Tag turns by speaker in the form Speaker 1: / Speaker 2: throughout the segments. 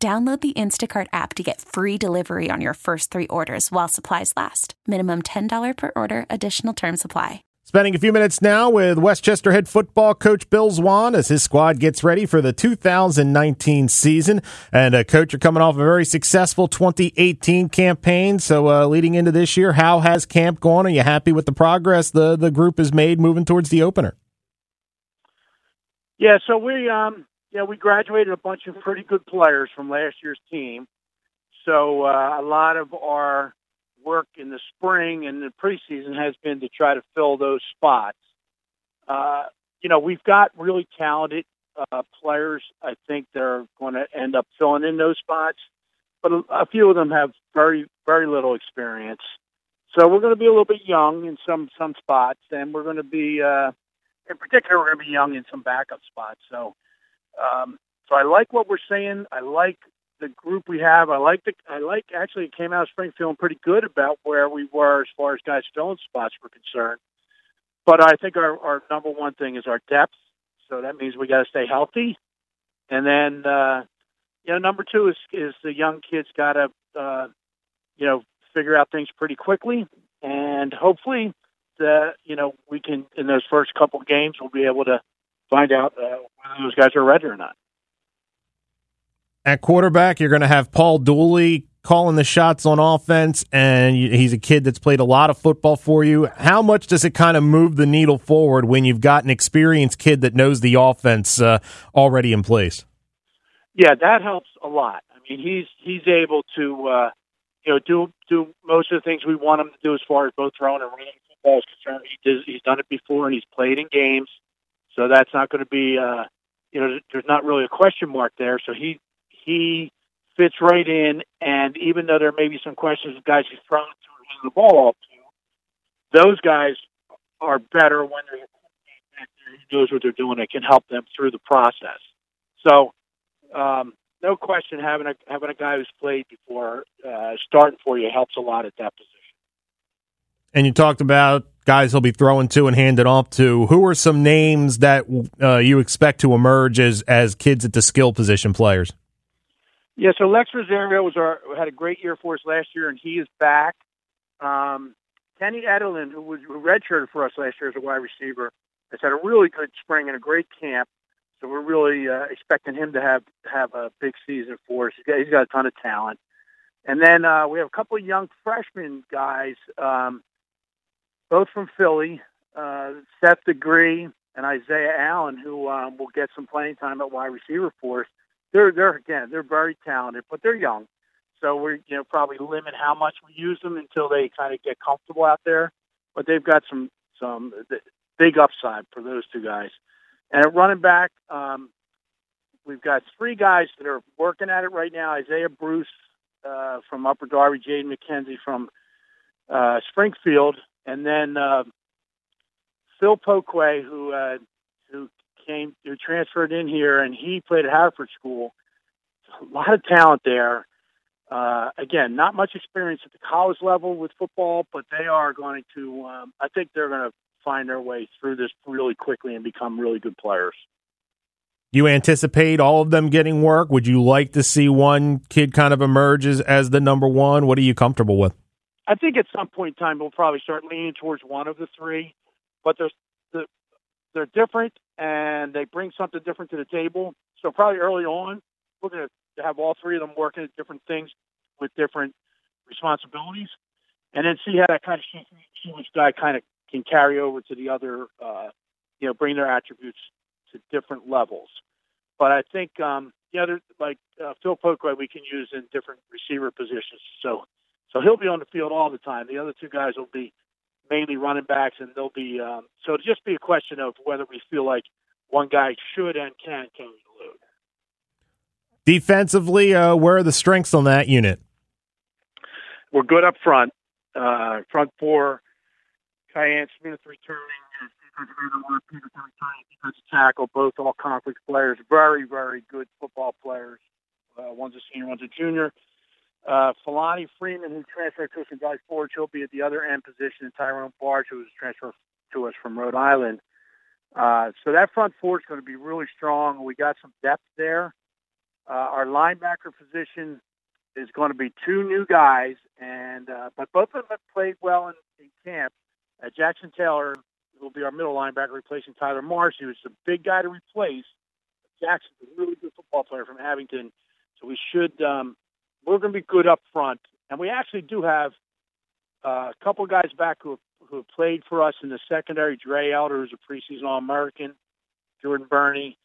Speaker 1: Download the Instacart app to get free delivery on your first three orders while supplies last. Minimum $10 per order, additional term supply.
Speaker 2: Spending a few minutes now with West Chester head football coach Bill Zwaan as his squad gets ready for the 2019 season. And uh, coach, you're coming off a very successful 2018 campaign. So uh, leading into this year, how has camp gone? Are you happy with the progress the the group has made moving towards the opener?
Speaker 3: Yeah, so we um yeah, we graduated a bunch of pretty good players from last year's team. So uh, a lot of our work in the spring and the preseason has been to try to fill those spots. Uh, you know, we've got really talented uh, players. I think they're going to end up filling in those spots, but a, few of them have very, very little experience. So we're going to be a little bit young in some some spots, and we're going to be, uh, in particular, we're going to be young in some backup spots. So um, so I like what we're saying. I like the group we have. I like the. I like actually it came out of spring feeling pretty good about where we were as far as guys filling spots were concerned. But I think our, our number one thing is our depth. So that means we got to stay healthy. And then, uh, you know, number two is is the young kids got to, uh, you know, figure out things pretty quickly, and hopefully, the you know we can in those first couple games we'll be able to find out uh, whether those guys are ready or not.
Speaker 2: At quarterback, you're going to have Paul Dooley calling the shots on offense, and he's a kid that's played a lot of football for you. How much does it kind of move the needle forward when you've got an experienced kid that knows the offense uh, already in place?
Speaker 3: Yeah, that helps a lot. I mean, he's he's able to uh, you know do do most of the things we want him to do as far as both throwing and running football is concerned. He does, he's done it before, and he's played in games. So that's not going to be, uh, you know, there's not really a question mark there. So he he fits right in, and even though there may be some questions of guys he's thrown to the ball off to, those guys are better when there's a who knows what they're doing that can help them through the process. So, um, no question, having a having a guy who's played before uh, starting for you helps a lot at that position.
Speaker 2: And you talked about guys he'll be throwing to and handing off to. Who are some names that uh, you expect to emerge as as kids at the skill position players?
Speaker 3: Yeah, so Lex Rosario was our had a great year for us last year, and he is back. Um, Kenny Edelin, who was redshirted for us last year as a wide receiver, has had a really good spring and a great camp. So we're really uh, expecting him to have have a big season for us. He's got, he's got a ton of talent. And then uh, we have a couple of young freshman guys. Um, both from Philly, uh, Seth Degree and Isaiah Allen, who um, will get some playing time at wide receiver for us. They're they're again they're very talented, but they're young, so we're you know probably limit how much we use them until they kind of get comfortable out there. But they've got some some big upside for those two guys. And at running back, um, we've got three guys that are working at it right now. Isaiah Bruce uh, from Upper Darby, Jaden McKenzie from uh, Springfield, and then uh, Phil Pokwe, who uh, who came who transferred in here, and he played at Haverford School. A lot of talent there. Uh, again, not much experience at the college level with football, but they are going to. Um, I think they're going to find their way through this really quickly and become really good players.
Speaker 2: You anticipate all of them getting work? Would you like to see one kid kind of emerge as, as the number one? What are you comfortable with?
Speaker 3: I think at some point in time we'll probably start leaning towards one of the three, but they're they're different and they bring something different to the table. So probably early on, we're going to have all three of them working at different things with different responsibilities, and then see how that kind of see which guy kind of can carry over to the other, uh, you know, bring their attributes to different levels. But I think um, the other, like uh, Phil Pokroy, we can use in different receiver positions. So so he'll be on the field all the time. The other two guys will be mainly running backs, and they'll be um, so it'll just be a question of whether we feel like one guy should and can carry the load.
Speaker 2: Defensively, uh, where are the strengths on that unit?
Speaker 3: We're good up front. Uh, front four, Cayenne Smith returning, defensive another one, Peter County Tiny defensive tackle, both all conference players. Very, very good football players. Uh, one's a senior, one's a junior. Uh, Falani Freeman, who transferred to us from Guy Forge, he'll be at the other end position. And Tyrone Barge, who was transferred to us from Rhode Island. Uh, so that front four is going to be really strong. We got some depth there. Uh, our linebacker position is going to be two new guys, and uh, but both of them have played well in, in camp. Uh, Jackson Taylor will be our middle linebacker, replacing Tyler Marsh, who's a big guy to replace. Jackson's a really good football player from Abington, so we should um, we're going to be good up front, and we actually do have uh, a couple guys back who have, who played for us in the secondary. Dre Elder, who's a preseason All-American, Jordan Burney,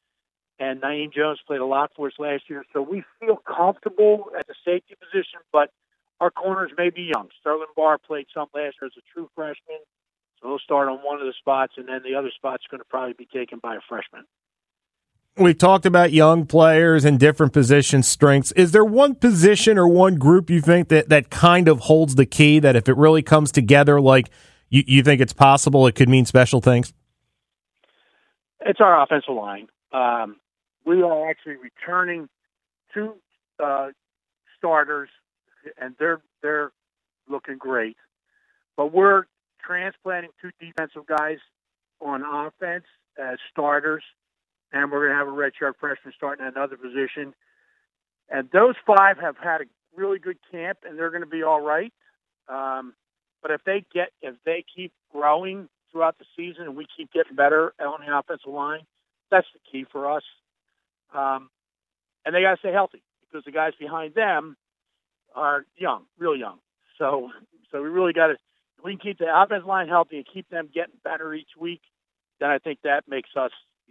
Speaker 3: and Naeem Jones played a lot for us last year. So we feel comfortable at the safety position, but our corners may be young. Sterling Barr played some last year as a true freshman, so he'll start on one of the spots, and then the other spot's going to probably be taken by a freshman.
Speaker 2: We've talked about young players and different position strengths. Is there one position or one group you think that, that kind of holds the key that if it really comes together, like you, you think it's possible, it could mean special things?
Speaker 3: It's our offensive line. Um, we are actually returning two uh, starters, and they're they're looking great. But we're transplanting two defensive guys on offense as starters and we're going to have a redshirt freshman starting at another position. And those five have had a really good camp, and they're going to be all right. Um, but if they get, if they keep growing throughout the season, and we keep getting better on the offensive line, that's the key for us. Um, and they got to stay healthy because the guys behind them are young, real young. So, so we really got to. We can keep the offensive line healthy and keep them getting better each week. Then I think that makes us